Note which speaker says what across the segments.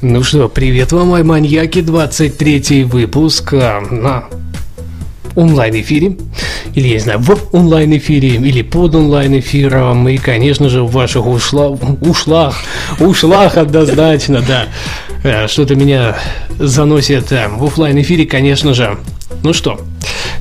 Speaker 1: Ну что, привет вам, мои маньяки, 23 выпуск а, на онлайн-эфире, или, я не знаю, в онлайн-эфире, или под онлайн-эфиром, и, конечно же, в ваших ушла, ушлах, ушлах однозначно, да. Э, что-то меня заносит э, в офлайн эфире конечно же. Ну что,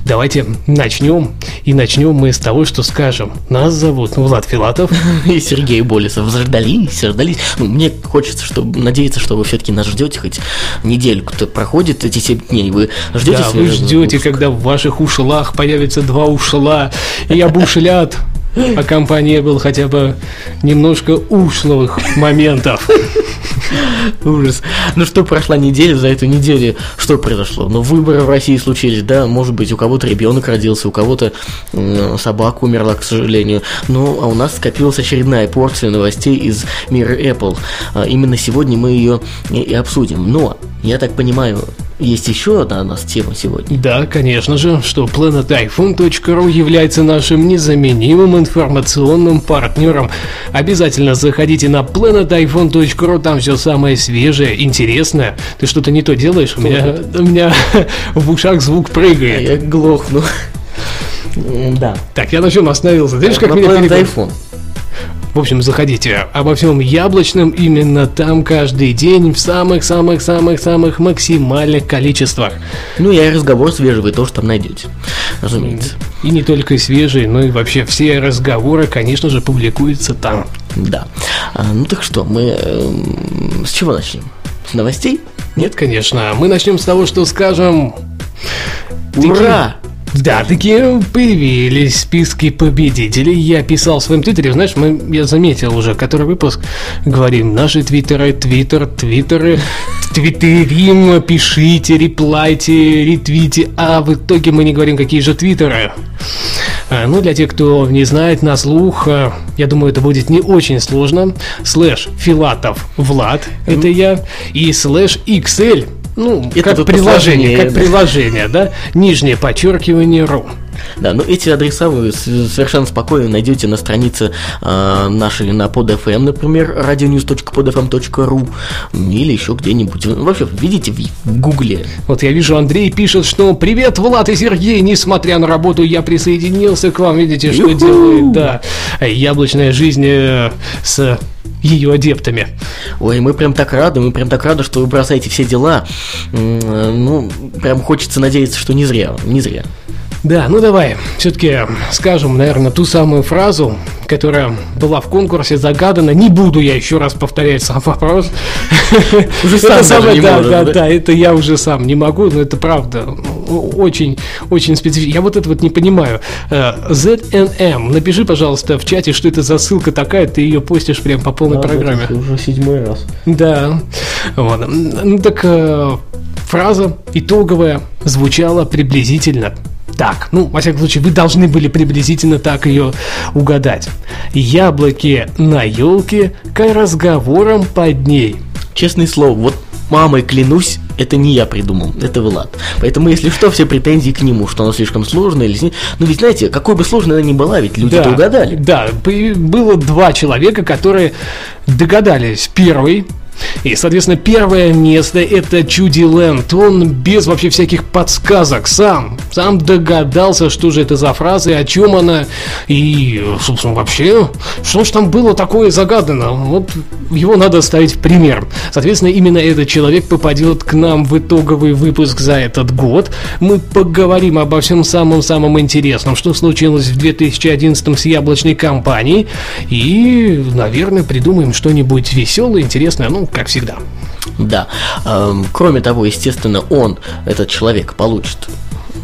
Speaker 1: давайте начнем. И начнем мы с того, что скажем. Нас зовут Влад Филатов.
Speaker 2: И Сергей Болесов. Заждались, заждались. Ну, мне хочется, чтобы надеяться, что вы все-таки нас ждете, хоть недельку-то проходит эти 7 дней. Вы ждете
Speaker 1: Да, вы ждете, когда в ваших ушлах появится два ушла и обушлят а компания был хотя бы немножко ушлых моментов.
Speaker 2: Ужас. Ну что, прошла неделя, за эту неделю что произошло? Ну, выборы в России случились, да, может быть, у кого-то ребенок родился, у кого-то собака умерла, к сожалению. Ну, а у нас скопилась очередная порция новостей из мира Apple. А, именно сегодня мы ее и обсудим. Но, я так понимаю, есть еще одна у нас тема сегодня.
Speaker 1: Да, конечно же, что planetiphone.ru является нашим незаменимым информационным партнером. Обязательно заходите на planetiphone.ru, там все самое свежее, интересное. Ты что-то не то делаешь? У меня, у меня в ушах звук прыгает.
Speaker 2: Я глохну.
Speaker 1: Да. Так, я на чем остановился? Видишь, как меня
Speaker 2: перегон...
Speaker 1: В общем, заходите обо всем яблочном именно там каждый день в самых-самых-самых-самых максимальных количествах.
Speaker 2: Ну и разговор свежий вы тоже там найдете, разумеется.
Speaker 1: И не только свежие, но и вообще все разговоры, конечно же, публикуются там.
Speaker 2: Да. А, ну так что, мы э, с чего начнем? С новостей?
Speaker 1: Нет, конечно. Мы начнем с того, что скажем...
Speaker 2: Ура!
Speaker 1: Да, такие появились списки победителей. Я писал в своем твиттере, знаешь, мы, я заметил уже, который выпуск, говорим, наши твиттеры, твиттер, твиттеры, твиттерим, пишите, реплайте, ретвите, а в итоге мы не говорим, какие же твиттеры. А, ну, для тех, кто не знает на слух, а, я думаю, это будет не очень сложно. Слэш Филатов Влад, это я, и слэш XL ну, это как приложение, как приложение, да? Нижнее подчеркивание ру.
Speaker 2: Да, ну эти адреса вы совершенно спокойно найдете на странице э, нашей на PodFM, например, radionews.podfm.ru или еще где-нибудь. Вообще, видите в гугле.
Speaker 1: Вот я вижу, Андрей пишет, что «Привет, Влад и Сергей, несмотря на работу, я присоединился к вам». Видите, что Ю-ху! делает, да, яблочная жизнь э, с ее адептами.
Speaker 2: Ой, мы прям так рады, мы прям так рады, что вы бросаете все дела. Ну, прям хочется надеяться, что не зря, не зря.
Speaker 1: Да, ну давай, все-таки скажем, наверное, ту самую фразу, которая была в конкурсе загадана. Не буду я еще раз повторять сам вопрос.
Speaker 2: Уже сам самое,
Speaker 1: да, да, да, это я уже сам не могу, но это правда очень, очень специфично. Я вот это вот не понимаю. ZNM, э, напиши, пожалуйста, в чате, что это за ссылка такая, ты ее постишь прям по полной программе.
Speaker 2: Уже седьмой раз.
Speaker 1: Да. Вот. Ну так э, фраза итоговая звучала приблизительно так. Ну, во всяком случае, вы должны были приблизительно так ее угадать. Яблоки на елке к разговорам под ней.
Speaker 2: Честное слово, вот мамой клянусь, это не я придумал, это Влад. Поэтому, если что, все претензии к нему, что оно слишком сложное или... Ну, ведь, знаете, какой бы сложной она ни была, ведь люди да, угадали.
Speaker 1: Да, было два человека, которые догадались. Первый, и, соответственно, первое место это Чуди Лэнд. Он без вообще всяких подсказок сам, сам догадался, что же это за фраза и о чем она. И, собственно, вообще, что же там было такое загадано. Вот его надо ставить в пример. Соответственно, именно этот человек попадет к нам в итоговый выпуск за этот год. Мы поговорим обо всем самом-самом интересном, что случилось в 2011 с яблочной компанией. И, наверное, придумаем что-нибудь веселое, интересное. Ну, как всегда.
Speaker 2: Да. Эм, кроме того, естественно, он, этот человек, получит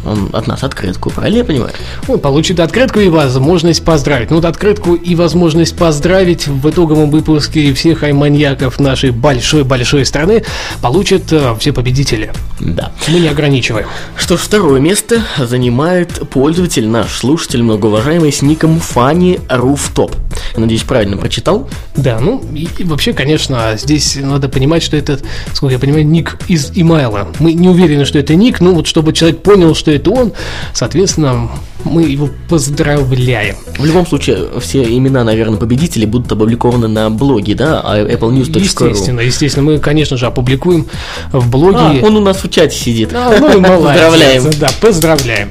Speaker 2: он от нас открытку, правильно я понимаю?
Speaker 1: Он получит открытку и возможность поздравить. Ну, вот открытку и возможность поздравить в итоговом выпуске всех айманьяков нашей большой-большой страны получат э, все победители.
Speaker 2: Да.
Speaker 1: Мы не ограничиваем.
Speaker 2: Что ж, второе место занимает пользователь, наш слушатель, многоуважаемый, с ником Фанни Руфтоп. Надеюсь, правильно прочитал?
Speaker 1: Да, ну, и, и вообще, конечно, здесь надо понимать, что это, сколько я понимаю, ник из имейла. Мы не уверены, что это ник, но вот чтобы человек понял, что это он, соответственно, мы его поздравляем.
Speaker 2: В любом случае, все имена, наверное, победителей будут опубликованы на блоге, да, а applenews.ru.
Speaker 1: Естественно, естественно. Мы, конечно же, опубликуем в блоге. А,
Speaker 2: он у нас в чате сидит.
Speaker 1: А, ну и молодец. Поздравляем. Да, поздравляем.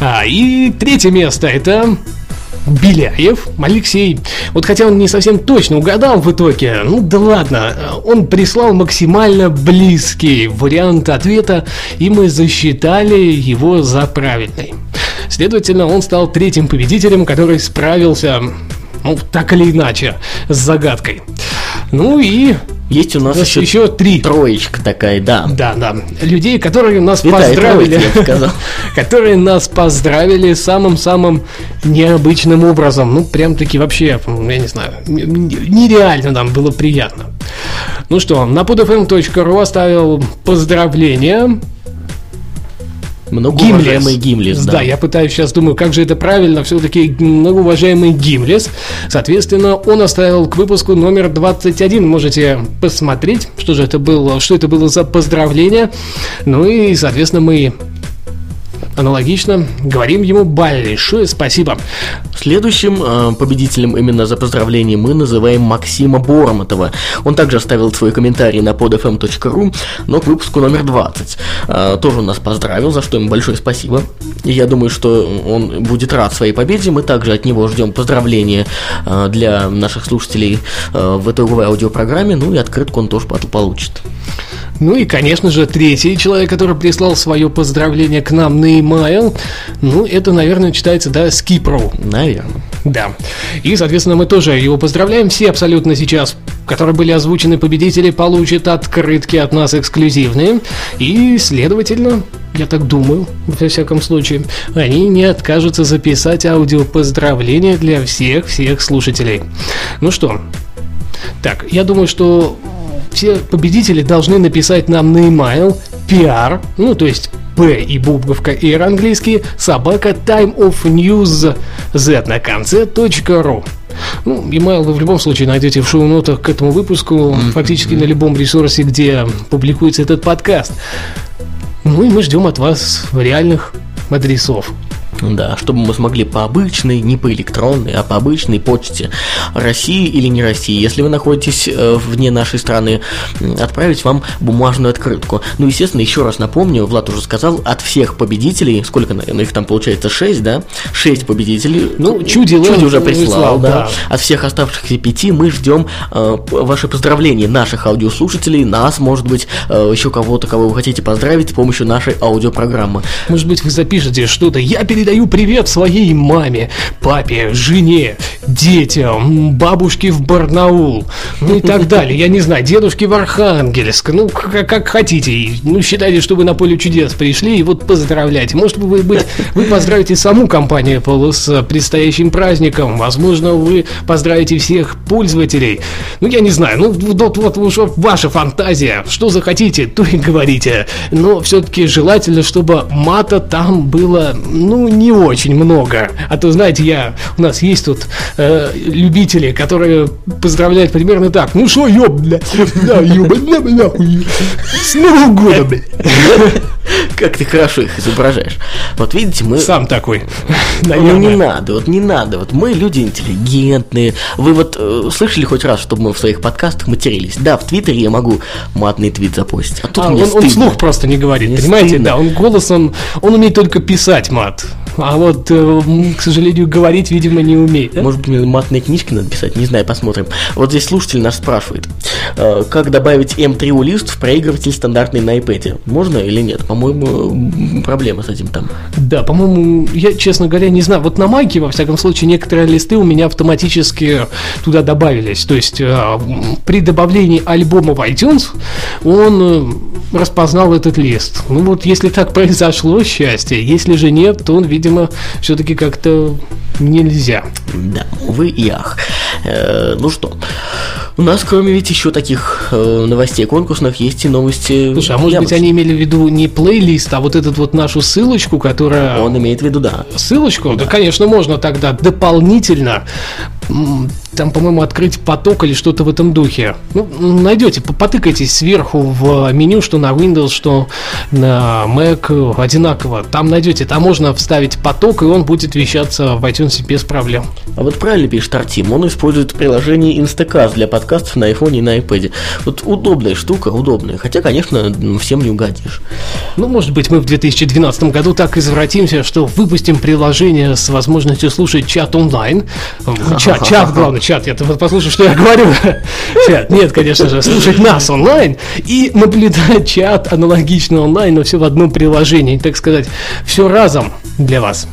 Speaker 1: А, и третье место это Беляев Алексей. Вот хотя он не совсем точно угадал в итоге, ну да ладно, он прислал максимально близкий вариант ответа, и мы засчитали его за правильный. Следовательно, он стал третьим победителем, который справился, ну, так или иначе, с загадкой. Ну и
Speaker 2: есть у нас еще, еще три. Троечка такая, да.
Speaker 1: Да, да. Людей, которые нас Витай, поздравили. Троица, которые нас поздравили самым-самым необычным образом. Ну, прям таки вообще, я не знаю, нереально нам было приятно. Ну что, на podfm.ru оставил поздравления
Speaker 2: Многоуважаемый Гимлес.
Speaker 1: да. да, я пытаюсь сейчас, думаю, как же это правильно, все-таки многоуважаемый Гимлес. Соответственно, он оставил к выпуску номер 21. Можете посмотреть, что же это было, что это было за поздравление. Ну и, соответственно, мы Аналогично, говорим ему большое спасибо.
Speaker 2: Следующим э, победителем именно за поздравление мы называем Максима Бормотова. Он также оставил свой комментарий на podfm.ru, но к выпуску номер 20. Э, тоже он нас поздравил, за что ему большое спасибо. И я думаю, что он будет рад своей победе. Мы также от него ждем поздравления э, для наших слушателей э, в итоговой аудиопрограмме, ну и открытку он тоже получит.
Speaker 1: Ну и, конечно же, третий человек, который прислал свое поздравление к нам на e-mail, ну, это, наверное, читается, да, Скипро.
Speaker 2: Наверное.
Speaker 1: Да. И, соответственно, мы тоже его поздравляем. Все абсолютно сейчас, которые были озвучены победители, получат открытки от нас эксклюзивные. И, следовательно, я так думаю, во всяком случае, они не откажутся записать аудио поздравления для всех-всех слушателей. Ну что, так, я думаю, что все победители должны написать нам на email PR, ну то есть П и бубговка R английский, собака Time of News Z на конце .ру. Ну, email вы в любом случае найдете в шоу-нотах к этому выпуску, mm-hmm. фактически на любом ресурсе, где публикуется этот подкаст. Ну и мы ждем от вас реальных адресов.
Speaker 2: Да, чтобы мы смогли по обычной, не по электронной, а по обычной почте России или не России, если вы находитесь э, вне нашей страны, отправить вам бумажную открытку. Ну, естественно, еще раз напомню, Влад уже сказал, от всех победителей, сколько, наверное, их там получается, 6, да? 6 победителей.
Speaker 1: Ну, Чуди,
Speaker 2: Чуди уже прислал, да. да. От всех оставшихся пяти мы ждем э, ваши поздравления наших аудиослушателей, нас, может быть, э, еще кого-то, кого вы хотите поздравить с помощью нашей аудиопрограммы.
Speaker 1: Может быть, вы запишете что-то, я передаю передаю привет своей маме, папе, жене, детям, бабушке в Барнаул, ну и так далее. Я не знаю, дедушке в Архангельск, ну как, как хотите. Ну считайте, что вы на поле чудес пришли и вот поздравляйте. Может быть, вы, поздравите саму компанию Apple с предстоящим праздником. Возможно, вы поздравите всех пользователей. Ну я не знаю, ну вот, вот, вот ваша фантазия. Что захотите, то и говорите. Но все-таки желательно, чтобы мата там было, ну, не очень много. А то, знаете, я, у нас есть тут э, любители, которые поздравляют примерно так. Ну что, ёб, бля, да, ёб, бля, бля, с Новым годом, бля.
Speaker 2: Как ты хорошо их изображаешь. Вот видите, мы...
Speaker 1: Сам такой.
Speaker 2: Ну не надо, вот не надо. Вот мы люди интеллигентные. Вы вот э, слышали хоть раз, чтобы мы в своих подкастах матерились? Да, в Твиттере я могу матный твит запостить.
Speaker 1: А тут а, он, он вслух просто не говорит, понимаете? Стыдно. Да, он голосом, он умеет только писать мат. А вот, э, к сожалению, говорить, видимо, не умеет. Да?
Speaker 2: Может быть, мне матные книжки надо писать, не знаю, посмотрим. Вот здесь слушатель нас спрашивает, э, как добавить M3 лист в проигрыватель стандартный на iPad? Можно или нет? По-моему, проблема с этим там.
Speaker 1: Да, по-моему, я, честно говоря, не знаю. Вот на майке, во всяком случае, некоторые листы у меня автоматически туда добавились. То есть э, при добавлении альбома в iTunes он распознал этот лист. Ну вот, если так произошло, счастье. Если же нет, то он, видимо, все-таки как-то нельзя.
Speaker 2: Да, увы и ах. Э, ну что, у нас, кроме ведь еще таких э, новостей конкурсных, есть и новости.
Speaker 1: Слушай, а может быть они имели в виду не плейлист, а вот эту вот нашу ссылочку, которая...
Speaker 2: Он имеет в виду, да.
Speaker 1: Ссылочку? Да, конечно, можно тогда дополнительно там, по-моему, открыть поток или что-то в этом духе. Ну, найдете, потыкайтесь сверху в меню, что на Windows, что на Mac одинаково. Там найдете, там можно вставить поток, и он будет вещаться в iTunes без проблем.
Speaker 2: А вот правильно пишет Артем, он использует приложение Instacast для подкастов на iPhone и на iPad. Вот удобная штука, удобная. Хотя, конечно, всем не угодишь.
Speaker 1: Ну, может быть, мы в 2012 году так извратимся, что выпустим приложение с возможностью слушать чат онлайн. Чат, чат, главное, чат. Я послушаю, что я говорю. Чат. Нет, конечно же, слушать нас онлайн и наблюдать чат аналогично онлайн, но все в одном приложении. Так сказать, все разом для вас.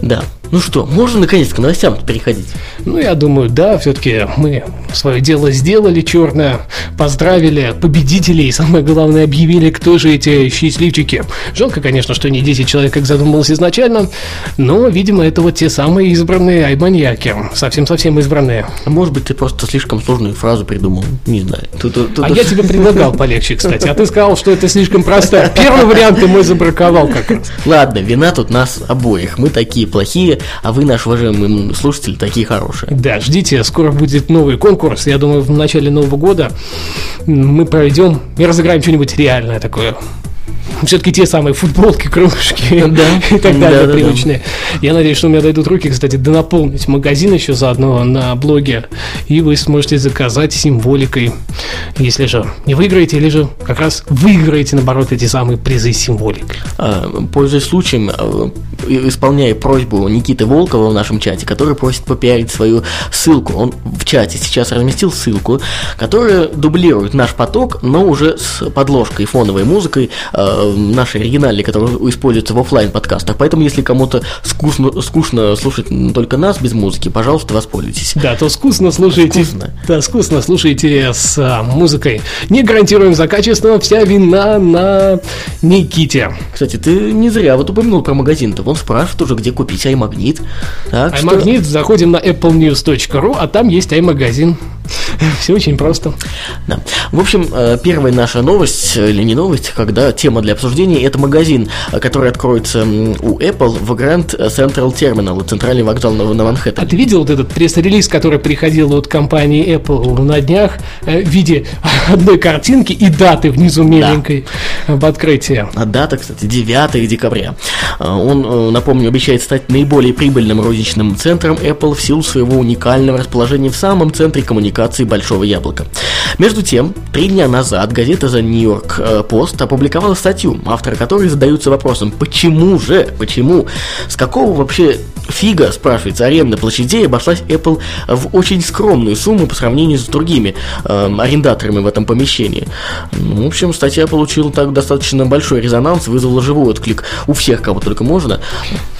Speaker 2: Да. Ну что, можно наконец к новостям переходить?
Speaker 1: Ну, я думаю, да, все-таки мы свое дело сделали черное, поздравили победителей и, самое главное, объявили, кто же эти счастливчики. Жалко, конечно, что не 10 человек, как задумывалось изначально, но, видимо, это вот те самые избранные айманьяки, совсем-совсем избранные.
Speaker 2: А может быть, ты просто слишком сложную фразу придумал, не знаю.
Speaker 1: Тут, тут, тут... А я тебе предлагал полегче, кстати, а ты сказал, что это слишком простая. Первый вариант ты мой забраковал как раз.
Speaker 2: Ладно, вина тут нас обоих, мы такие плохие, а вы, наш уважаемый слушатель, такие хорошие.
Speaker 1: Да, ждите, скоро будет новый конкурс. Я думаю, в начале Нового года мы проведем и разыграем что-нибудь реальное такое все-таки те самые футболки, кружки да. и так далее, да, привычные. Да, да. Я надеюсь, что у меня дойдут руки, кстати, донаполнить магазин еще заодно на блоге, и вы сможете заказать символикой, если же не выиграете, или же как раз выиграете, наоборот, эти самые призы с символикой.
Speaker 2: А, пользуясь случаем, а, исполняя просьбу Никиты Волкова в нашем чате, который просит попиарить свою ссылку. Он в чате сейчас разместил ссылку, которая дублирует наш поток, но уже с подложкой фоновой музыкой э, нашей оригинальной, которая используется в офлайн подкастах. Поэтому, если кому-то скучно, скучно слушать только нас без музыки, пожалуйста, воспользуйтесь.
Speaker 1: Да, то скучно слушайте. Вкусно. Да, скучно слушайте с а, музыкой. Не гарантируем за качество, вся вина на Никите.
Speaker 2: Кстати, ты не зря вот упомянул про магазин-то. Он спрашивает уже, где купить iMagnet.
Speaker 1: Так iMagnet, что... заходим на applenews.ru, а там есть iMagazin. Все очень просто.
Speaker 2: Да. В общем, э, первая наша новость, э, или не новость, когда тема для обсуждения, это магазин, э, который откроется у Apple в Grand Central Terminal, центральный вокзал на, на Манхэттене.
Speaker 1: А ты видел вот этот пресс-релиз, который приходил от компании Apple на днях в виде одной картинки и даты внизу меленькой да. в открытии?
Speaker 2: А дата, кстати, 9 декабря. Он, напомню, обещает стать наиболее прибыльным розничным центром Apple в силу своего уникального расположения в самом центре коммуникации Большого Яблока. Между тем, три дня назад газета The New York Post опубликовала статью, авторы которой задаются вопросом, почему же, почему, с какого вообще фига, спрашивается, аренда площадей обошлась Apple в очень скромную сумму по сравнению с другими э, арендаторами в этом помещении. Ну, в общем, статья получила так достаточно большой резонанс, вызвала живой отклик у всех, кого только можно.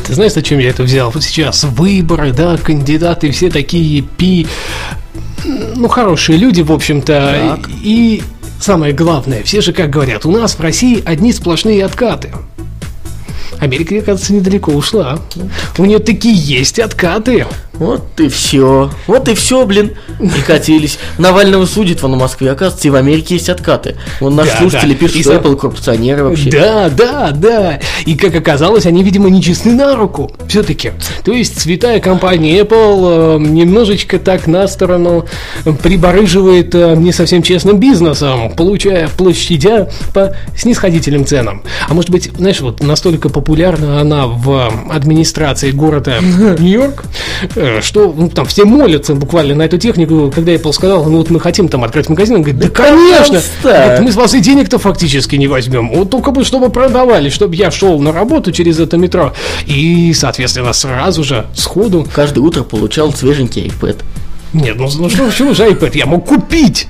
Speaker 1: Ты знаешь, зачем я это взял? Вот сейчас выборы, да, кандидаты, все такие пи ну, хорошие люди, в общем-то. И самое главное, все же как говорят, у нас в России одни сплошные откаты. Америка, кажется, недалеко ушла. У нее такие есть откаты.
Speaker 2: Вот и все. Вот и все, блин. И катились. Навального судит вон в Москве. Оказывается, и в Америке есть откаты. Вон наши да, слушатели да. пишут, и что Apple коррупционеры вообще.
Speaker 1: Да, да, да. И как оказалось, они, видимо, не честны на руку. Все-таки. То есть, святая компания Apple э, немножечко так на сторону прибарыживает э, не совсем честным бизнесом, получая площадя по снисходительным ценам. А может быть, знаешь, вот настолько популярно популярна она в администрации города Нью-Йорк, э, что ну, там все молятся буквально на эту технику. Когда Apple сказал, ну вот мы хотим там открыть магазин, он говорит, да, конечно,
Speaker 2: пожалуйста.
Speaker 1: Говорит, мы с вас и денег-то фактически не возьмем. Вот только бы, чтобы продавали, чтобы я шел на работу через это метро. И, соответственно, сразу же, сходу,
Speaker 2: Каждое утро получал свеженький iPad.
Speaker 1: нет, ну, ну что, почему же iPad? Я мог купить.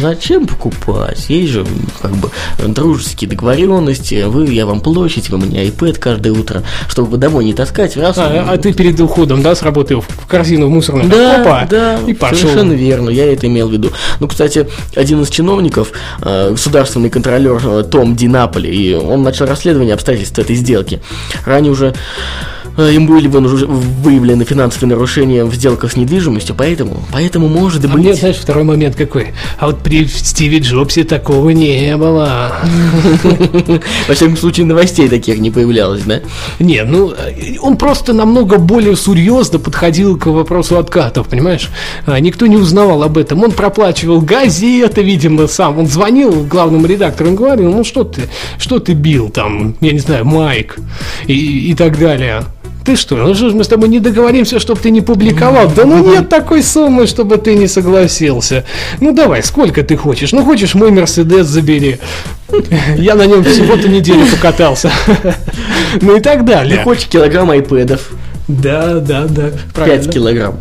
Speaker 2: Зачем покупать? Есть же как бы дружеские договоренности. Вы, я вам площадь, вы мне iPad каждое утро, чтобы домой не таскать. Раз,
Speaker 1: А, а ты перед уходом, да, с работы в корзину мусорную?
Speaker 2: Да,
Speaker 1: Опа,
Speaker 2: да,
Speaker 1: и пошел.
Speaker 2: совершенно верно, я это имел в виду. Ну, кстати, один из чиновников, э, государственный контролер э, Том Ди Наполи, и он начал расследование обстоятельств этой сделки. Ранее уже им были выявлены финансовые нарушения в сделках с недвижимостью, поэтому, поэтому может
Speaker 1: А мне,
Speaker 2: быть...
Speaker 1: знаешь, второй момент какой? А вот при Стиве Джобсе такого не было.
Speaker 2: Во всяком случае, новостей таких не появлялось, да?
Speaker 1: Не, ну, э, он просто намного более серьезно подходил к вопросу откатов, понимаешь? А, Никто не узнавал об этом. Он проплачивал газеты, видимо, сам. Он звонил главному редактору, он говорил, ну что ты, что ты бил там, я не знаю, Майк и, и так далее. Ты что, ну что ж мы с тобой не договоримся, чтобы ты не публиковал? Да ну нет такой суммы, чтобы ты не согласился. Ну давай, сколько ты хочешь? Ну хочешь мой Мерседес забери. Я на нем всего-то неделю покатался. Ну и так
Speaker 2: Ты
Speaker 1: далее.
Speaker 2: хочешь килограмм айпэдов?
Speaker 1: Да, да, да.
Speaker 2: 5 килограмм.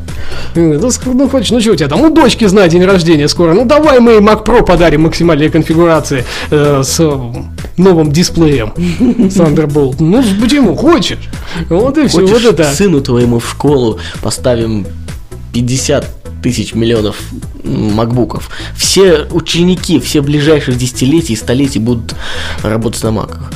Speaker 1: Ну, ск- ну, хочешь, ну что у тебя там, у дочки, знаю, день рождения скоро. Ну, давай мы Mac Pro подарим максимальной конфигурации э, с э, новым дисплеем Thunderbolt. Ну, почему? Хочешь? Вот и все,
Speaker 2: Хочешь,
Speaker 1: вот это.
Speaker 2: сыну твоему в школу поставим 50 тысяч миллионов макбуков. Все ученики, все ближайших десятилетий и столетий будут работать на маках.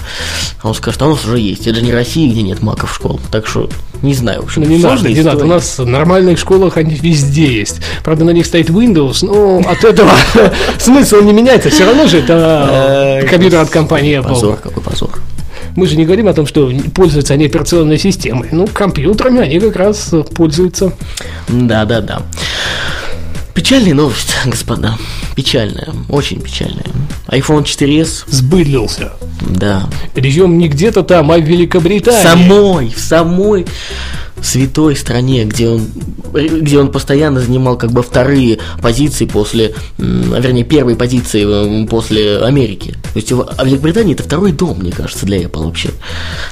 Speaker 2: А он скажет, а у нас уже есть. Это же не Россия, где нет маков в школах. Так что, не знаю. В общем,
Speaker 1: Ну, не надо, не надо. У нас в нормальных школах они везде есть. Правда, на них стоит Windows, но от этого смысл не меняется. Все равно же это
Speaker 2: Ай,
Speaker 1: компьютер от компании Apple.
Speaker 2: Позор, какой позор.
Speaker 1: Мы же не говорим о том, что пользуются они операционной системой. Ну, компьютерами они как раз пользуются.
Speaker 2: Да, да, да. Печальная новость, господа. Печальная, очень печальная. iPhone 4s,
Speaker 1: Сбыдлился.
Speaker 2: да,
Speaker 1: Причем не где-то там, а в
Speaker 2: в
Speaker 1: Великобритании.
Speaker 2: самой, в самой святой стране, где он, где он постоянно занимал как бы вторые позиции после, а вернее первые позиции м, после Америки. То есть а Великобритания это второй дом, мне кажется, для Apple вообще.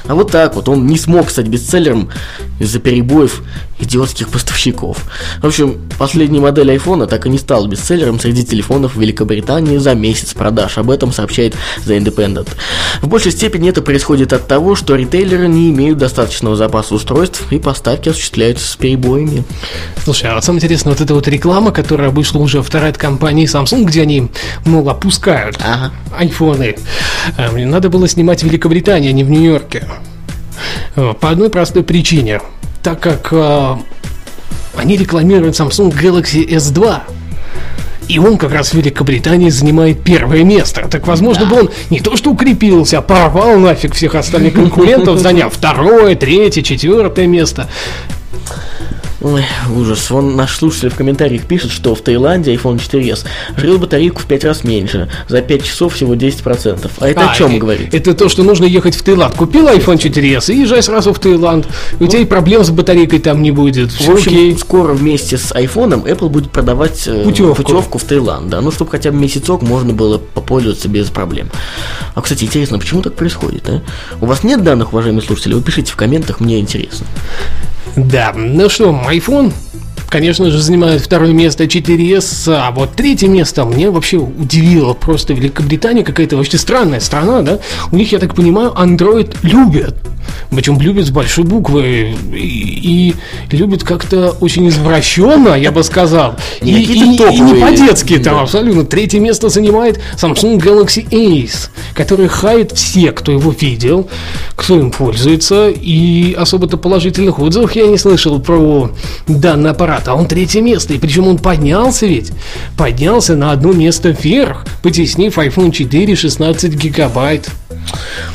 Speaker 2: А вот так вот, он не смог стать бестселлером из-за перебоев идиотских поставщиков. В общем, последняя модель iPhone так и не стала бестселлером среди телефонов в Великобритании за месяц продаж. Об этом сообщает The Independent. В большей степени это происходит от того, что ритейлеры не имеют достаточного запаса устройств и поставки осуществляются с перебоями.
Speaker 1: Слушай, а самое интересное, вот эта вот реклама, которая вышла уже вторая от компании Samsung, где они, мол, опускают
Speaker 2: Ага.
Speaker 1: айфоны. А, Мне надо было снимать в Великобритании, а не в Нью-Йорке. Э, По одной простой причине. Так как э, они рекламируют Samsung Galaxy S2. И он как раз в Великобритании занимает первое место. Так, возможно, бы он не то что укрепился, а порвал нафиг всех остальных конкурентов, заняв второе, третье, четвертое место.
Speaker 2: Ой, ужас. Вон наш слушатель в комментариях пишет, что в Таиланде iPhone 4s жрет батарейку в 5 раз меньше. За 5 часов всего 10%. А это
Speaker 1: А,
Speaker 2: о чем
Speaker 1: э,
Speaker 2: говорит?
Speaker 1: Это то, что нужно ехать в Таиланд. Купил iPhone 4s и езжай сразу в Таиланд. У тебя и проблем с батарейкой там не будет.
Speaker 2: В общем,
Speaker 1: окей.
Speaker 2: скоро вместе с айфоном Apple будет продавать э,
Speaker 1: Путевку.
Speaker 2: путевку в Таиланд, да, ну чтобы хотя бы месяцок можно было попользоваться без проблем. А кстати, интересно, почему так происходит, а? У вас нет данных, уважаемые слушатели? Вы пишите в комментах, мне интересно.
Speaker 1: Да, ну что, iPhone, конечно же, занимает второе место 4S, а вот третье место мне вообще удивило. Просто Великобритания какая-то вообще странная страна, да? У них, я так понимаю, Android любят. Причем любят с большой буквы и, и любят как-то очень извращенно, я бы сказал. И, и-
Speaker 2: какие-то
Speaker 1: и не по-детски там
Speaker 2: да.
Speaker 1: абсолютно. Третье место занимает Samsung Galaxy Ace, который хает все, кто его видел, кто им пользуется. И особо-то положительных отзывов я не слышал про данный аппарат. А он третье место. И причем он поднялся ведь. Поднялся на одно место вверх, потеснив iPhone 4 16 гигабайт.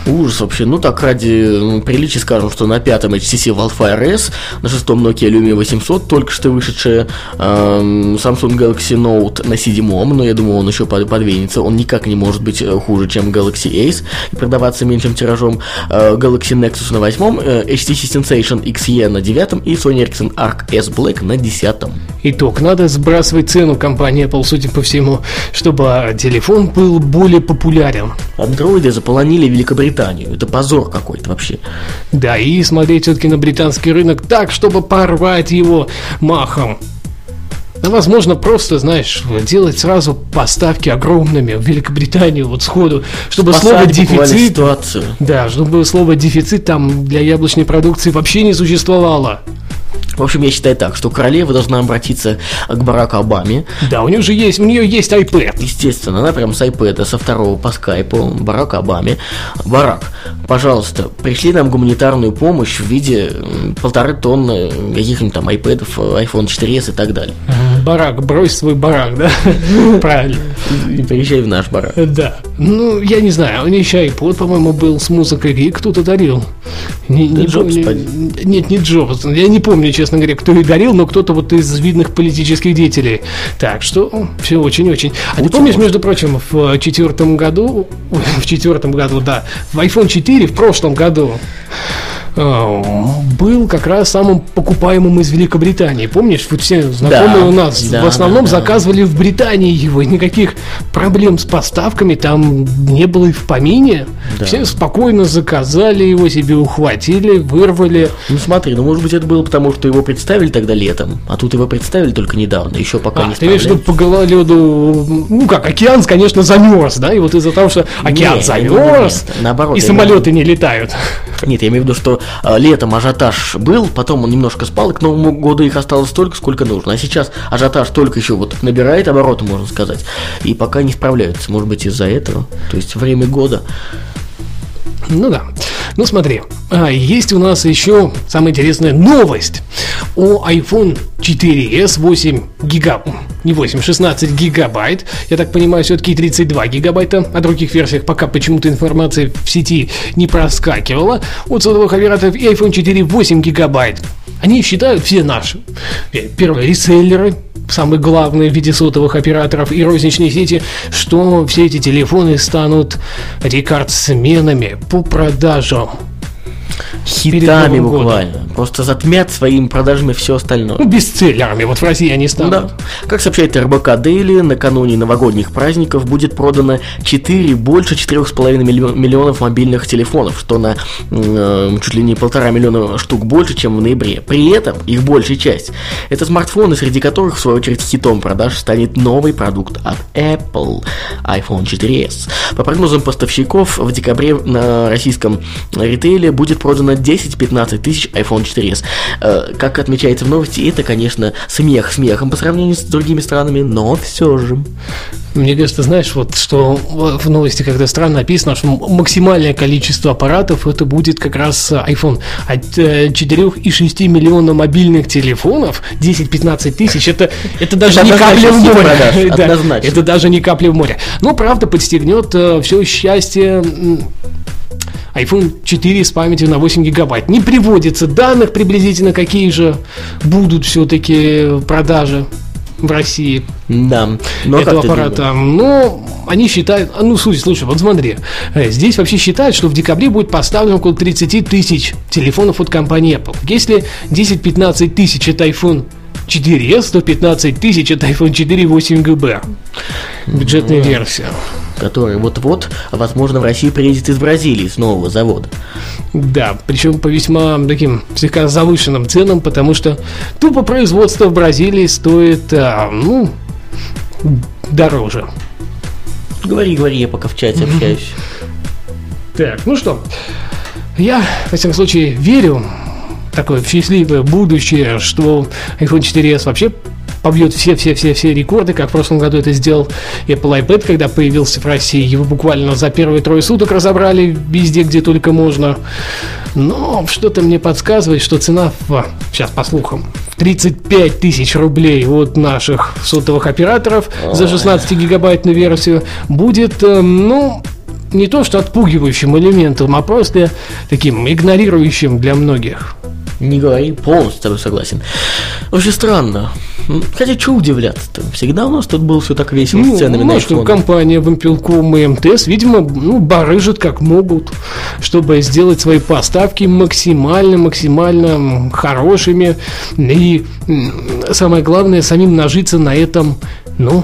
Speaker 2: Ужас вообще. Ну так, ради приличия скажем, что на пятом HTC Wildfire S, на шестом Nokia Lumia 800, только что вышедшая эм, Samsung Galaxy Note на седьмом, но я думаю, он еще под, подвинется. Он никак не может быть э, хуже, чем Galaxy Ace и продаваться меньшим тиражом. Э, Galaxy Nexus на восьмом, э, HTC Sensation XE на девятом и Sony Ericsson Arc S Black на десятом.
Speaker 1: Итог. Надо сбрасывать цену компании Apple, судя по всему, чтобы телефон был более популярен.
Speaker 2: Андроиды заполонили Великобританию. Это позор какой-то вообще.
Speaker 1: Да, и смотреть все-таки на британский рынок так, чтобы порвать его махом. Ну, возможно, просто, знаешь, делать сразу поставки огромными в Великобританию вот сходу, чтобы
Speaker 2: Спасать
Speaker 1: слово дефицит...
Speaker 2: ситуацию.
Speaker 1: Да, чтобы слово дефицит там для яблочной продукции вообще не существовало.
Speaker 2: В общем, я считаю так, что королева должна обратиться к Бараку Обаме.
Speaker 1: Да, у нее же есть, у нее есть iPad.
Speaker 2: Естественно, она прям с iPad со второго по скайпу Барак Обаме. Барак, пожалуйста, пришли нам гуманитарную помощь в виде полторы тонны каких-нибудь там iPad, iPhone 4s и так далее.
Speaker 1: Барак, брось свой барак, да? Правильно.
Speaker 2: И приезжай в наш барак.
Speaker 1: Да. Ну, я не знаю, у нее еще iPod, по-моему, был с музыкой, и кто-то дарил. Не, не
Speaker 2: Джобс.
Speaker 1: Нет, не Джобс. Я не помню, честно говоря, кто и дарил, но кто-то вот из видных политических деятелей. Так что все очень-очень. А ты
Speaker 2: Путин,
Speaker 1: помнишь,
Speaker 2: может?
Speaker 1: между прочим, в четвертом году, в четвертом году, да, в iPhone 4 в прошлом году э, был как раз самым покупаемым из Великобритании. Помнишь, вот все знакомые
Speaker 2: Да,
Speaker 1: у нас
Speaker 2: да,
Speaker 1: в основном
Speaker 2: да, да.
Speaker 1: заказывали в Британии его, никаких проблем с поставками там не было и в помине.
Speaker 2: Да.
Speaker 1: Все спокойно заказали его, себе ухватили, вырвали.
Speaker 2: Ну смотри, ну может быть это было потому, что его представили тогда летом, а тут его представили только недавно, еще пока
Speaker 1: А,
Speaker 2: не
Speaker 1: ты имеешь в виду по гололеду, ну как, океан, конечно, замерз, да, и вот из-за того, что океан
Speaker 2: Нет,
Speaker 1: замерз,
Speaker 2: нет, наоборот,
Speaker 1: и самолеты не летают.
Speaker 2: Нет, я имею в виду, что летом ажиотаж был, потом он немножко спал, и к Новому году их осталось столько, сколько нужно. А сейчас ажиотаж только еще вот набирает обороты, можно сказать, и пока не справляются. Может быть, из-за этого. То есть время года.
Speaker 1: Ну да. Ну смотри, а, есть у нас еще самая интересная новость о iPhone 4s 8 гигаб... Не 8, 16 гигабайт. Я так понимаю, все-таки 32 гигабайта. О других версиях пока почему-то информация в сети не проскакивала. От сотовых операторов и iPhone 4 8 гигабайт. Они считают все наши. Э, Первые реселлеры, самые главные в виде сотовых операторов и розничные сети, что все эти телефоны станут рекордсменами по продажам.
Speaker 2: Хитами
Speaker 1: Новым годом.
Speaker 2: буквально. Просто затмят своими продажами все остальное.
Speaker 1: Ну, бестселлерами. Вот в России они станут.
Speaker 2: Да. Как сообщает РБК Daily, накануне новогодних праздников будет продано 4, больше 4,5 миллион- миллионов мобильных телефонов, что на э, чуть ли не полтора миллиона штук больше, чем в ноябре. При этом их большая часть – это смартфоны, среди которых, в свою очередь, хитом продаж станет новый продукт от Apple – iPhone 4s. По прогнозам поставщиков, в декабре на российском ритейле будет продано 10-15 тысяч iPhone 4s. Э, Как отмечается в новости, это, конечно, смех смехом по сравнению с другими странами, но все же.
Speaker 1: Мне кажется, знаешь, вот что в новости, когда странно написано, что максимальное количество аппаратов это будет как раз iPhone. От э, 4 и 6 миллионов мобильных телефонов 10-15 тысяч это, это даже
Speaker 2: Это
Speaker 1: не капля в море.
Speaker 2: продаж,
Speaker 1: Да, это даже не капля в море. Но правда подстегнет все счастье iPhone 4 с памятью на 8 гигабайт. Не приводится данных приблизительно, какие же будут все-таки продажи в России
Speaker 2: Да. Но
Speaker 1: этого аппарата. Но они считают, а, ну, слушай, слушай, вот смотри, э, здесь вообще считают, что в декабре будет поставлено около 30 тысяч телефонов от компании Apple. Если 10-15 тысяч это iPhone 4s, то 15 тысяч это iPhone 4 8 ГБ. Бюджетная версия.
Speaker 2: Который вот-вот, возможно, в Россию приедет из Бразилии с нового завода.
Speaker 1: Да, причем по весьма таким слегка завышенным ценам, потому что тупо производство в Бразилии стоит, а, ну, дороже.
Speaker 2: Говори, говори, я пока в чате общаюсь.
Speaker 1: Так, ну что, я, во всяком случае, верю такое в счастливое будущее, что iPhone 4s вообще побьет все-все-все-все рекорды, как в прошлом году это сделал Apple iPad, когда появился в России. Его буквально за первые трое суток разобрали везде, где только можно. Но что-то мне подсказывает, что цена, в, сейчас по слухам, в 35 тысяч рублей от наших сотовых операторов за 16-гигабайтную версию будет, э, ну, не то что отпугивающим элементом, а просто таким игнорирующим для многих.
Speaker 2: Не говори, полностью с тобой согласен. Вообще странно. Хотя, что удивляться-то? Всегда у нас тут было все так весело с ценами на
Speaker 1: ну, что
Speaker 2: iPhone.
Speaker 1: компания Вимпелком и МТС, видимо, ну, барыжат как могут, чтобы сделать свои поставки максимально, максимально м, хорошими. И самое главное, самим нажиться на этом, ну,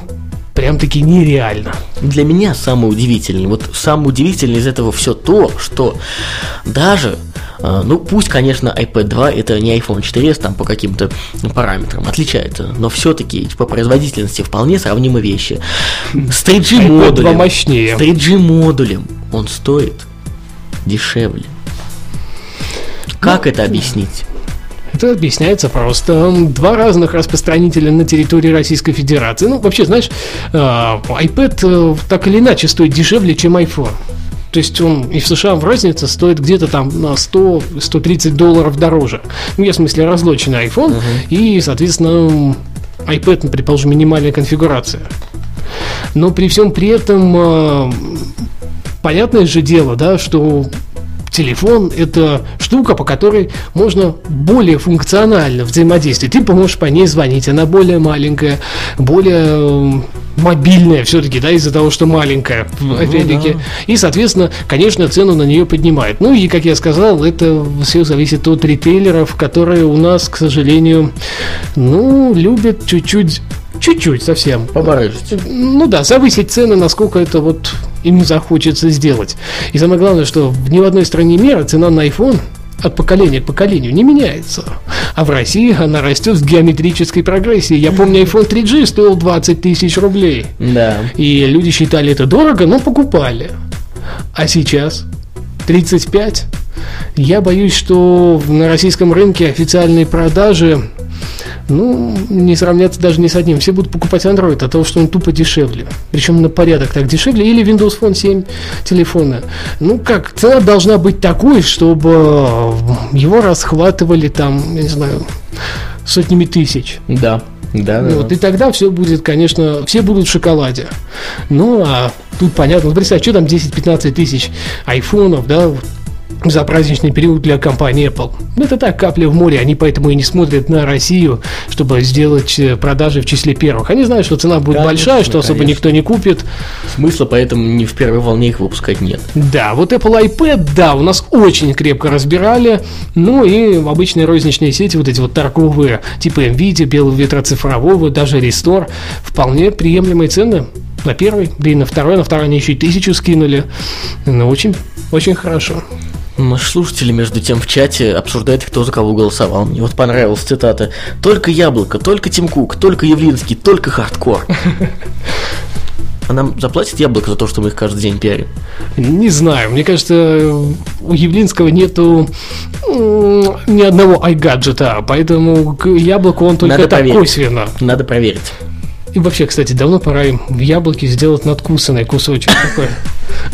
Speaker 1: прям-таки нереально.
Speaker 2: Для меня самое удивительное, вот самое удивительное из этого все то, что даже, э, ну пусть, конечно, iPad 2 это не iPhone 4s там по каким-то параметрам отличается, но все-таки по производительности вполне сравнимы вещи. С 3G
Speaker 1: iPad 2
Speaker 2: модулем,
Speaker 1: мощнее.
Speaker 2: с 3G модулем он стоит дешевле. Как это объяснить?
Speaker 1: Это объясняется просто. Два разных распространителя на территории Российской Федерации. Ну, вообще, знаешь, э, iPad э, так или иначе стоит дешевле, чем iPhone. То есть он и в США в разнице стоит где-то там на 100-130 долларов дороже. Ну, я в смысле разлоченный iPhone и, соответственно, iPad, предположим, минимальная конфигурация. Но при всем при этом э, понятное же дело, да, что телефон это штука, по которой можно более функционально взаимодействовать. Ты можешь по ней звонить, она более маленькая, более мобильная все-таки, да, из-за того, что маленькая, опять-таки. И, соответственно, конечно, цену на нее поднимает. Ну и, как я сказал, это все зависит от ритейлеров, которые у нас, к сожалению, ну, любят чуть-чуть Чуть-чуть совсем.
Speaker 2: Побарыжить.
Speaker 1: Ну да, завысить цены, насколько это вот им захочется сделать. И самое главное, что ни в одной стране мира цена на iPhone от поколения к поколению не меняется. А в России она растет с геометрической прогрессией. Я помню, iPhone 3G стоил 20 тысяч рублей.
Speaker 2: Да.
Speaker 1: И люди считали это дорого, но покупали. А сейчас 35. Я боюсь, что на российском рынке официальные продажи ну, не сравнятся даже не с одним. Все будут покупать Android от того, что он тупо дешевле. Причем на порядок так дешевле. Или Windows Phone 7 телефона. Ну как, цена должна быть такой, чтобы его расхватывали там, я не знаю, сотнями тысяч.
Speaker 2: Да. Да, да.
Speaker 1: Вот, и тогда все будет, конечно, все будут в шоколаде. Ну, а тут понятно, ну, представь, что там 10-15 тысяч айфонов, да, вот, за праздничный период для компании Apple. Это так, капля в море, они поэтому и не смотрят на Россию, чтобы сделать э, продажи в числе первых. Они знают, что цена будет
Speaker 2: Конечно,
Speaker 1: большая, что особо
Speaker 2: конечно.
Speaker 1: никто не купит.
Speaker 2: Смысла поэтому не в первой волне их выпускать нет.
Speaker 1: Да, вот Apple iPad, да, у нас очень крепко разбирали. Ну и обычные розничные сети, вот эти вот торговые, типа NVIDIA, Белого ветра цифрового, даже Restore, вполне приемлемые цены. На первый, да и на второй, на второй они еще и тысячу скинули. Ну, очень, очень хорошо.
Speaker 2: Наши слушатели, между тем, в чате обсуждают, кто за кого голосовал. Мне вот понравилась цитата. Только Яблоко, только Тим Кук, только Явлинский, только хардкор. А нам заплатит Яблоко за то, что мы их каждый день пиарим?
Speaker 1: Не знаю, мне кажется, у Явлинского нету ни одного iGadget, поэтому к яблоку он только
Speaker 2: Надо
Speaker 1: так
Speaker 2: проверить.
Speaker 1: косвенно.
Speaker 2: Надо проверить.
Speaker 1: И вообще, кстати, давно пора им в яблоке сделать надкусанный кусочек такой.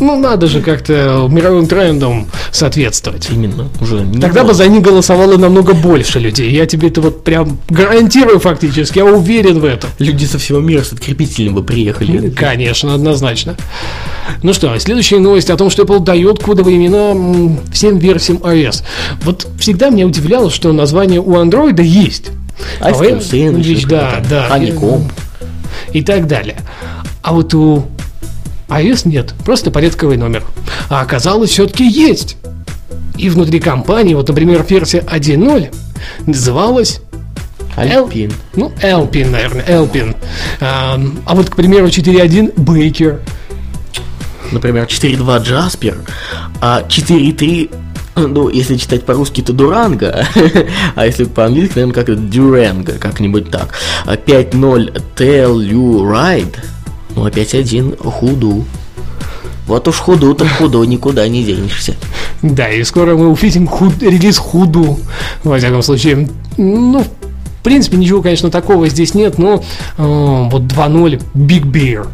Speaker 1: Ну, надо же как-то мировым трендам соответствовать.
Speaker 2: Именно. Уже не
Speaker 1: Тогда бы
Speaker 2: было.
Speaker 1: за них голосовало намного больше людей. Я тебе это вот прям гарантирую фактически, я уверен в этом.
Speaker 2: Люди со всего мира с открепителем бы приехали.
Speaker 1: Конечно, однозначно. Ну что, следующая новость о том, что Apple дает кодовые имена всем версиям iOS. Вот всегда меня удивляло, что название у Android есть. А
Speaker 2: Ice Cream Sandwich,
Speaker 1: вещь, да, да.
Speaker 2: Honeycomb.
Speaker 1: И так далее. А вот у iOS нет, просто порядковый номер. А оказалось, все-таки есть. И внутри компании, вот, например, версия 1.0 называлась
Speaker 2: Альпин.
Speaker 1: ну, Элпин, наверное, Элпин. А, а вот, к примеру, 4.1 Бейкер.
Speaker 2: Например, 4.2 Джаспер, а 4.3 ну, если читать по-русски, то Дуранга, а если по-английски, наверное, как Дюренга, как-нибудь так. А 5.0 Tell You Ride, ну, опять один Худу. Вот уж худу, так худу, никуда не денешься.
Speaker 1: Да, и скоро мы увидим худ- релиз Худу. Во всяком случае, ну, в принципе, ничего, конечно, такого здесь нет, но э, вот 2.0 Big Bear.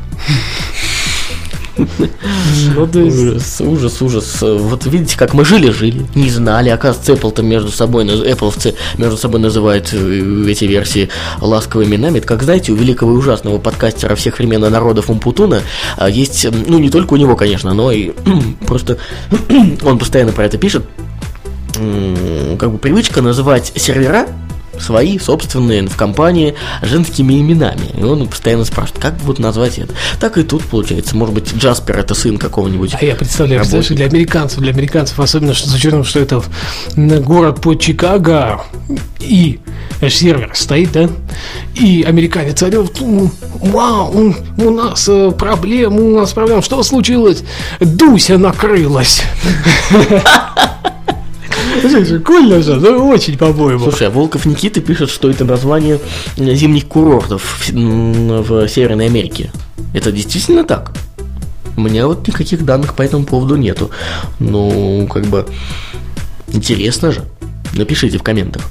Speaker 1: Ну, то есть,
Speaker 2: Ужас, ужас, ужас. Вот видите, как мы жили-жили, не знали. Оказывается, Apple там между собой, Apple между собой называют э, эти версии ласковыми именами. Это как, знаете, у великого и ужасного подкастера всех времен и народов Умпутуна а, есть, ну, не только у него, конечно, но и просто он постоянно про это пишет, как бы привычка называть сервера свои собственные в компании женскими именами. И он постоянно спрашивает, как вот назвать это. Так и тут получается. Может быть, Джаспер это сын какого-нибудь.
Speaker 1: А я представляю, представляешь, для американцев, для американцев, особенно что, с учетом, что это город под Чикаго, и сервер стоит, да, и американец орет, «М, вау, у, у нас э, проблема, у нас проблема, что случилось? Дуся накрылась. Слушай, Кульно же, ну очень, по-моему.
Speaker 2: Слушай, а Волков Никита пишет, что это название э, зимних курортов в, в Северной Америке. Это действительно так? У меня вот никаких данных по этому поводу нету. Ну, как бы, интересно же. Напишите в комментах.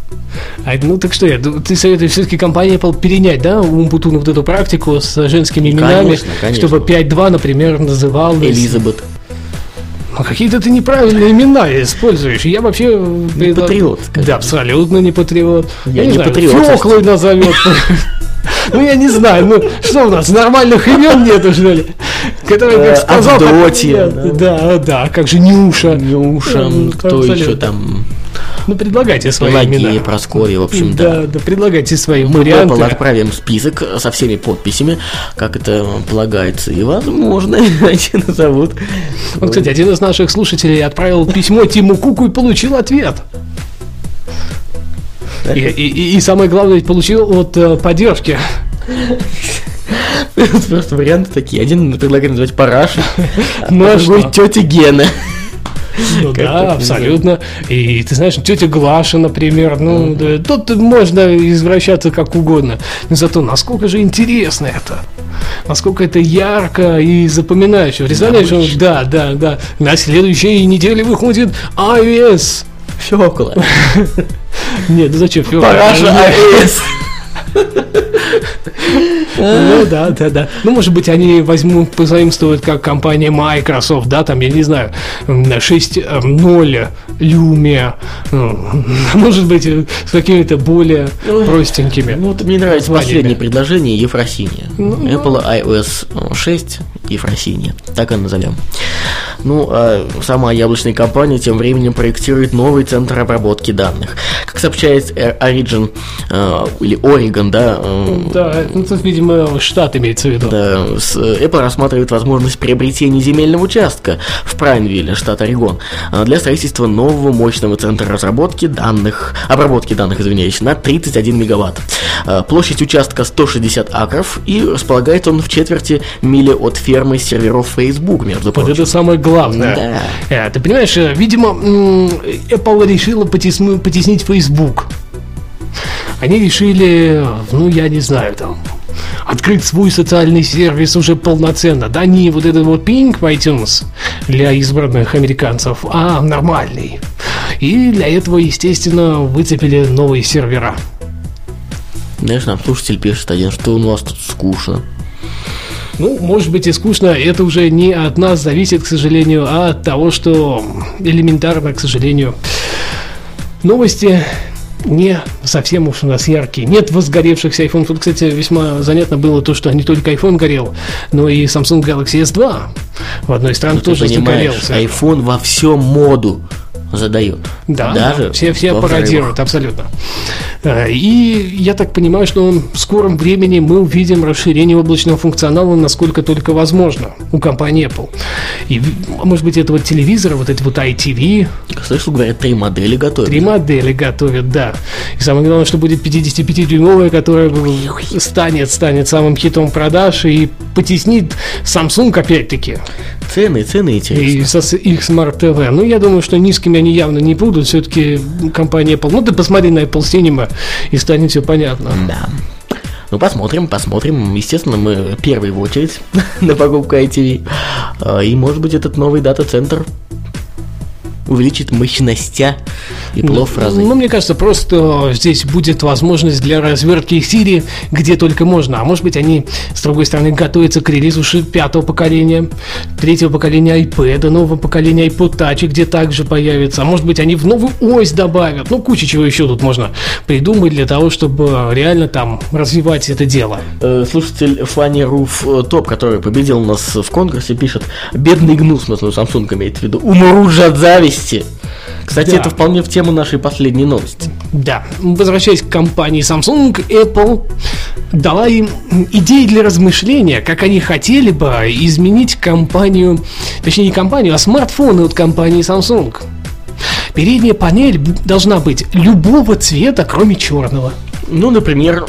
Speaker 1: А, ну так что я, ду- ты советуешь все-таки компании Apple перенять, да, у Умпутуна вот эту практику с женскими именами,
Speaker 2: Конечно, конечно.
Speaker 1: чтобы 5.2, например, называлась...
Speaker 2: Элизабет.
Speaker 1: Ну, какие-то ты неправильные имена используешь. Я вообще...
Speaker 2: Не патриот, скажем.
Speaker 1: Да, абсолютно не патриот.
Speaker 2: Я не
Speaker 1: знаю,
Speaker 2: патриот,
Speaker 1: Фёклой назовет. Ну, я не знаю, ну, что у нас, нормальных имен нету, что ли? Которые,
Speaker 2: Э,
Speaker 1: как сказал... так-
Speaker 2: Авдотья,
Speaker 1: Да, да, да, как же Нюша.
Speaker 2: Нюша,
Speaker 1: М,
Speaker 2: кто еще там?
Speaker 1: Ну, предлагайте свои
Speaker 2: Пелагея,
Speaker 1: имена.
Speaker 2: Прасковья, в общем, да.
Speaker 1: Да, да, предлагайте свои
Speaker 2: Мы
Speaker 1: варианты.
Speaker 2: Apple отправим список со всеми подписями, как это полагается, и, возможно, иначе назовут.
Speaker 1: Вот, кстати, один из наших слушателей отправил письмо Тиму Куку и получил ответ. И, и- и- самое главное, получил от э, поддержки.
Speaker 2: Просто варианты такие. Один предлагает назвать Параша,
Speaker 1: Ну,
Speaker 2: а другой тетя Гена.
Speaker 1: Ну да, абсолютно. И ты знаешь, тетя Глаша, например, ну, тут можно извращаться как угодно. Но зато насколько же интересно это. Насколько это ярко и запоминающее. Представляешь, что- да, да, да. На следующей неделе выходит iOS.
Speaker 2: Фёкла.
Speaker 1: Нет, ну зачем?
Speaker 2: Параша АЭС.
Speaker 1: Ну да, да, да. Ну, может быть, они возьмут, позаимствуют, как компания Microsoft, да, там, я не знаю, м, 6.0 Lumia, ну, может быть, э, с какими-то более простенькими.
Speaker 2: Ну, вот мне нравится последнее предложение Ефросинья.
Speaker 1: Ну,
Speaker 2: Apple iOS 6 Ефросинья. Так и назовем. Ну, а сама яблочная компания тем временем проектирует новый центр обработки данных. Как сообщает Origin э, или Oregon, да, э,
Speaker 1: Да, ну, тут, видимо, штат имеется в виду.
Speaker 2: Да, Apple рассматривает возможность приобретения земельного участка в Прайнвилле, штат Орегон, а, для строительства нового мощного центра разработки данных, обработки данных, извиняюсь, на 31 мегаватт. Площадь участка 160 акров и располагается он в четверти мили от фермы серверов Facebook, между
Speaker 1: Вот
Speaker 2: прочим.
Speaker 1: это самое главное.
Speaker 2: Да.
Speaker 1: Э, Ты понимаешь, э, видимо, Apple решила потеснить Facebook. Они решили, ну, я не знаю, там, открыть свой социальный сервис уже полноценно. Да не вот этот вот Ping в iTunes для избранных американцев, а нормальный. И для этого, естественно, выцепили новые сервера.
Speaker 2: Знаешь, нам слушатель пишет один, что у нас тут скучно.
Speaker 1: Ну, может быть и скучно, это уже не от нас зависит, к сожалению, а от того, что элементарно, к сожалению, новости не совсем уж у нас яркие. Нет возгоревшихся iPhone. Вот, кстати, весьма занятно было то, что не только iPhone горел, но и Samsung Galaxy S2 в одной из стран
Speaker 2: Ну,
Speaker 1: тоже загорелся.
Speaker 2: iPhone во всем моду задает.
Speaker 1: Да,
Speaker 2: Даже
Speaker 1: да, все, все пародируют, абсолютно. Э, И я так понимаю, что в скором времени мы увидим расширение облачного функционала, насколько только возможно у компании Apple. И, в- может быть, это вот телевизоры, вот эти вот ITV,
Speaker 2: Слышал, говорят, три модели готовят.
Speaker 1: три модели готовят, да. И самое главное, что будет 55-дюймовая, которая станет, станет самым хитом продаж и потеснит Samsung опять-таки.
Speaker 2: Цены, цены интересные.
Speaker 1: И их Smart TV. Ну, я думаю, что низкими они явно не будут. Все-таки компания Apple. Ну, ты посмотри на Apple Cinema, и станет все понятно.
Speaker 2: Да. Ну, посмотрим, посмотрим. Естественно, мы первые в очередь на покупку ITV. А, И, может быть, этот новый дата-центр увеличит мощностя и плов разы.
Speaker 1: Ну, мне кажется, просто здесь будет возможность для развертки Siri где только можно. А может быть, они, с другой стороны, готовятся к релизу пятого поколения, третьего поколения iPad, нового поколения iPod Touch, где также появится. А может быть, они в новую ось добавят. Ну, куча чего еще тут можно придумать для того, чтобы реально там развивать это дело.
Speaker 2: Э, Слушатель Фанни Руф э, Топ, который победил нас в конкурсе, пишет «Бедный гнус», ну, Samsung имеет в виду, «Умру же от зависти». Кстати,
Speaker 1: Да.
Speaker 2: это вполне в тему нашей последней новости.
Speaker 1: Да, возвращаясь к компании Samsung, Apple дала им идеи для размышления, как они хотели бы изменить компанию, точнее не компанию, а смартфоны от компании Samsung. Передняя панель должна быть любого цвета, кроме черного.
Speaker 2: Ну, например,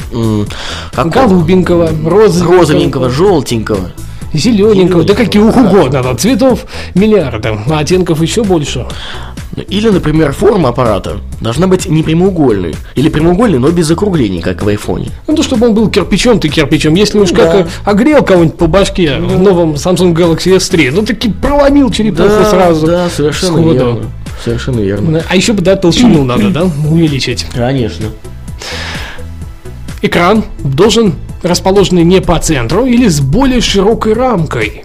Speaker 2: какого?
Speaker 1: Голубенького, розовенького,
Speaker 2: розовенького, желтенького.
Speaker 1: Зелененького, да каких угодно. да, Цветов миллиарды, а оттенков еще больше.
Speaker 2: Или, например, форма аппарата должна быть не прямоугольной. Или прямоугольной, но без закруглений, как в айфоне.
Speaker 1: Ну, то, чтобы он был кирпичом, ты кирпичом. Если уж
Speaker 2: Ну,
Speaker 1: как
Speaker 2: да.
Speaker 1: э, огрел кого-нибудь по башке в новом Samsung Galaxy S3, ну, таки проломил черепаху сразу.
Speaker 2: да, совершенно
Speaker 1: сходу.
Speaker 2: верно. Совершенно верно.
Speaker 1: А еще бы, да, толщину надо, да, увеличить.
Speaker 2: Конечно.
Speaker 1: Экран должен расположенный не по центру или с более широкой рамкой.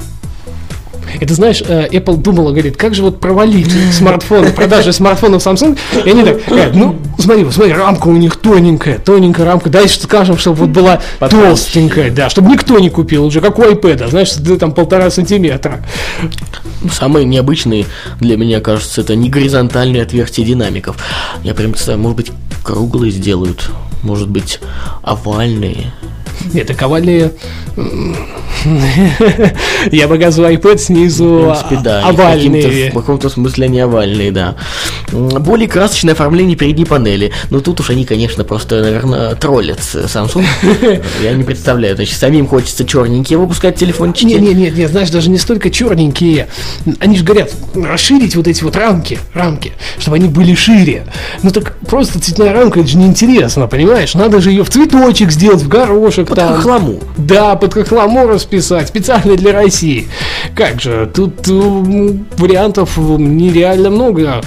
Speaker 1: Это знаешь, э, Apple думала, говорит, как же вот провалить смартфоны, продажи смартфонов Samsung. И они так, говорят, ну, смотри, смотри, рамка у них тоненькая, тоненькая рамка. Дальше скажем, чтобы вот была толстенькая, да, чтобы никто не купил уже, как у iPad, знаешь, ты там полтора сантиметра.
Speaker 2: Самые необычные для меня, кажется, это не горизонтальные отверстия динамиков. Я прям представляю, может быть, круглые сделают, может быть, овальные.
Speaker 1: Нет, так овальные... Я показываю iPad снизу,
Speaker 2: принципе, да,
Speaker 1: овальные.
Speaker 2: В каком-то смысле они овальные, да. Более красочное оформление передней панели. Но тут уж они, конечно, просто, наверное, троллят Samsung. Я не представляю. Значит, самим хочется черненькие выпускать телефончики.
Speaker 1: Не, не, не, не, знаешь, даже не столько черненькие. Они же говорят, расширить вот эти вот рамки, рамки, чтобы они были шире. Ну так просто цветная рамка, это же неинтересно, понимаешь? Надо же ее в цветочек сделать, в горошек
Speaker 2: Под
Speaker 1: там.
Speaker 2: хохлому.
Speaker 1: Да, под хохлому расписать, специально для России. Как же, тут м, вариантов нереально много.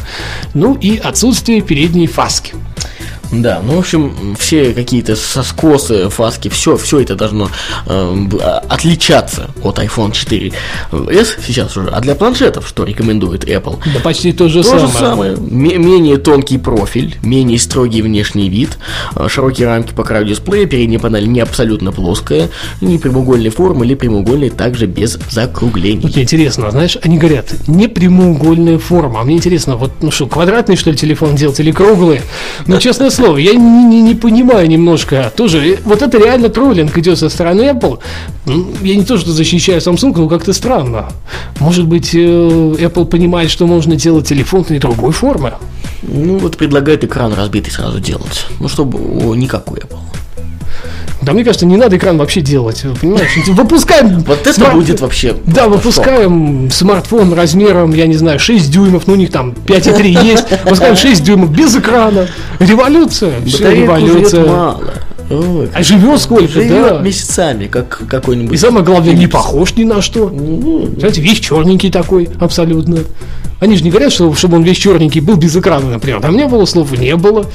Speaker 1: Ну и отсутствие передней фаски.
Speaker 2: Да, ну, в общем, все какие-то соскосы, фаски, все, все это должно э, а- отличаться от iPhone 4 S сейчас уже. А для планшетов, что рекомендует Apple?
Speaker 1: Да почти то же
Speaker 2: То же
Speaker 1: самое.
Speaker 2: самое. Ме- менее тонкий профиль, менее строгий внешний вид, э, широкие рамки по краю дисплея, передняя панель не абсолютно плоская, не прямоугольной формы или прямоугольной также без закруглений.
Speaker 1: Вот мне интересно, знаешь, они говорят, не прямоугольная форма. А мне интересно, вот, ну что, квадратный, что ли, телефон делать или круглый? Ну, честное слово, я не, не- не понимаю немножко. Тоже, э, вот это реально троллинг идет со стороны Apple. М, Я не то, что защищаю Samsung, но как-то странно. Может быть, э, Apple понимает, что можно делать телефон и другой формы?
Speaker 2: Ну, вот предлагает экран разбитый сразу делать. Ну, чтобы не у Apple.
Speaker 1: Да, мне кажется, не надо экран вообще делать. Понимаешь, выпускаем...
Speaker 2: Вот это
Speaker 1: смарт-
Speaker 2: будет вообще...
Speaker 1: Да,
Speaker 2: ну,
Speaker 1: выпускаем смартфон размером, я не знаю, 6 дюймов, ну у них там 5,3 есть, выпускаем 6 дюймов без экрана. Революция, все революция.
Speaker 2: мало. Ой,
Speaker 1: А живет сколько,
Speaker 2: живет
Speaker 1: да.
Speaker 2: месяцами, как какой-нибудь...
Speaker 1: И самое главное, не похож ни на что.
Speaker 2: Ну,
Speaker 1: Знаете, весь черненький такой, абсолютно. Они же не говорят, что, чтобы он весь черненький был без экрана, например. Там не было слов, не было.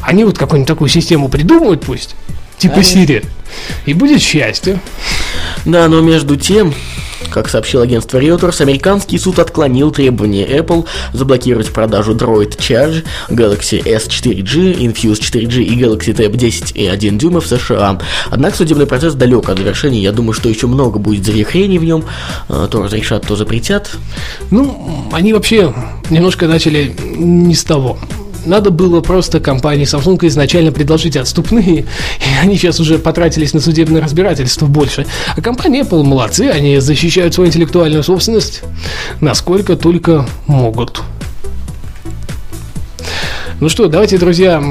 Speaker 1: Они вот какую-нибудь такую систему придумают пусть, типа Siri, и будет счастье.
Speaker 2: Да, но между тем, как сообщил агентство Reuters, американский суд отклонил требование Apple заблокировать продажу Droid Charge, Galaxy S4G, Infuse 4G и Galaxy Tab 10 и 1 дюйма в США. Однако судебный процесс далек от завершения. Я думаю, что еще много будет завихрений в нем. А, То разрешат, то запретят.
Speaker 1: Ну, они вообще немножко начали не с того. Надо было просто компании Samsung изначально предложить отступные, и они сейчас уже потратились на судебное разбирательство больше. А компания Apple молодцы, они защищают свою интеллектуальную собственность насколько только могут. Ну что, давайте, друзья,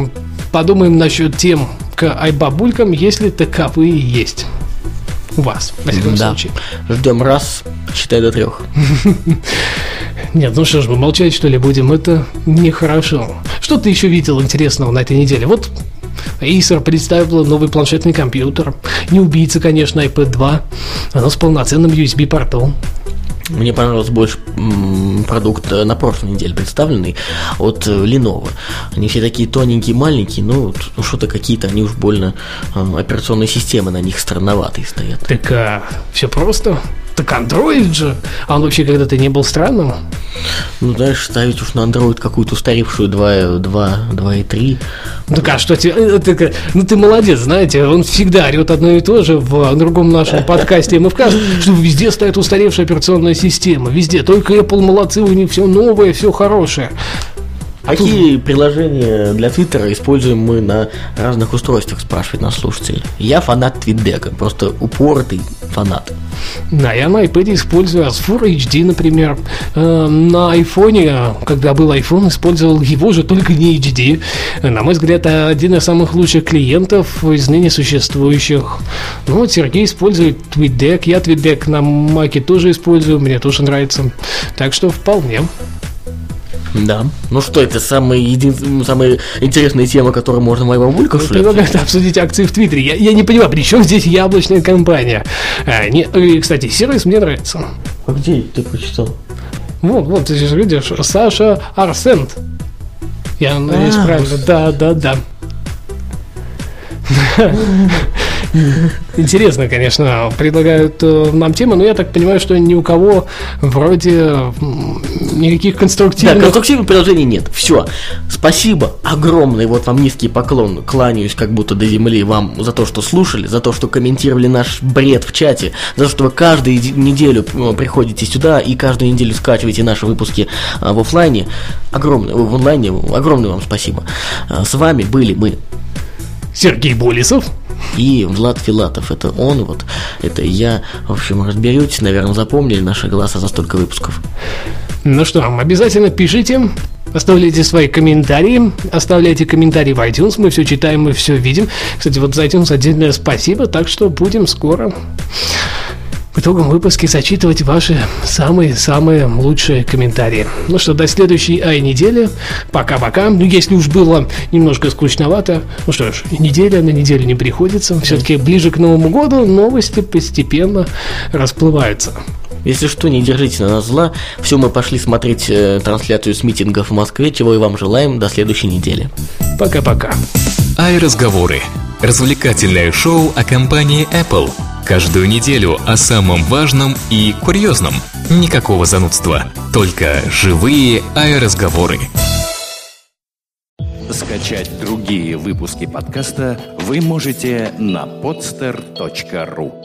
Speaker 1: подумаем насчет тем к айбабулькам, если таковые есть. У вас, во всяком
Speaker 2: Да.
Speaker 1: случае.
Speaker 2: Ждем раз, считай до трех.
Speaker 1: Нет, ну что ж, мы молчать что ли будем, это нехорошо. Что ты еще видел интересного на этой неделе? Вот Acer представила новый планшетный компьютер. Не убийца, конечно, iPad 2, но с полноценным USB-портом.
Speaker 2: Мне понравился больше продукт э, на прошлой неделе представленный от э, Lenovo. Они все такие тоненькие, маленькие, ну, ну что-то какие-то, они уж больно э, операционные системы на них странноватые стоят.
Speaker 1: Так а, все просто. Так Android же. А он вообще когда-то не был странным?
Speaker 2: Ну, знаешь, ставить уж на Android какую-то устаревшую 2, 2, 2.3.
Speaker 1: Так а что тебе... Ты, ну, ты молодец, знаете, он всегда орет одно и то же в другом нашем подкасте МФК, что везде стоит устаревшая операционная система, везде. Только Apple молодцы, у них все новое, все хорошее.
Speaker 2: Какие приложения для Твиттера используем мы на разных устройствах, спрашивает наш слушатель. Я фанат Твитдека, просто упоротый фанат.
Speaker 1: Да, я на iPad использую Asfur HD, например. Э, на айфоне, когда был iPhone, использовал его же, только не HD. На мой взгляд, один из самых лучших клиентов из ныне существующих. Ну, вот Сергей использует TweetDeck, я TweetDeck на Маке тоже использую, мне тоже нравится. Так что вполне.
Speaker 2: Да. Ну что, это самая, един... самая интересная тема, которую можно моей бабулькам
Speaker 1: ну, Предлагаю обсудить акции в Твиттере. Я, я не понимаю, при чем здесь яблочная компания? А, не, и, кстати, сервис мне нравится.
Speaker 2: А где ты прочитал?
Speaker 1: Вот, вот, ты же видишь, Саша Арсент. Я надеюсь, а, правильно. Да, да, да. Интересно, конечно, предлагают э, нам темы, но я так понимаю, что ни у кого вроде никаких конструктивных...
Speaker 2: Да, конструктивных приложений нет. Все. Спасибо огромное. Вот вам низкий поклон. Кланяюсь как будто до земли вам за то, что слушали, за то, что комментировали наш бред в чате, за то, что вы каждую неделю э, приходите сюда и каждую неделю скачиваете наши выпуски э, в офлайне. Огромное, в онлайне. Огромное вам спасибо. С вами были мы.
Speaker 1: Сергей Болесов
Speaker 2: и Влад Филатов. Это он, вот, это я. В общем, разберетесь, наверное, запомнили наши голоса за столько выпусков.
Speaker 1: Ну что, обязательно пишите, оставляйте свои комментарии, оставляйте комментарии в iTunes, мы все читаем, мы все видим. Кстати, вот за iTunes отдельное спасибо, так что будем скоро в итогом выпуске зачитывать ваши самые-самые лучшие комментарии. Ну что, до следующей ай недели. Пока-пока. Ну, если уж было немножко скучновато, ну что ж, неделя на неделю не приходится. Все-таки ближе к Новому году новости постепенно расплываются.
Speaker 2: Если что, не держите на нас зла. Все, мы пошли смотреть э, трансляцию с митингов в Москве, чего и вам желаем. До следующей недели.
Speaker 1: Пока-пока.
Speaker 3: Ай разговоры. Развлекательное шоу о компании Apple – Каждую неделю о самом важном и курьезном. Никакого занудства, только живые аэроразговоры.
Speaker 4: Скачать другие выпуски подкаста вы можете на podster.ru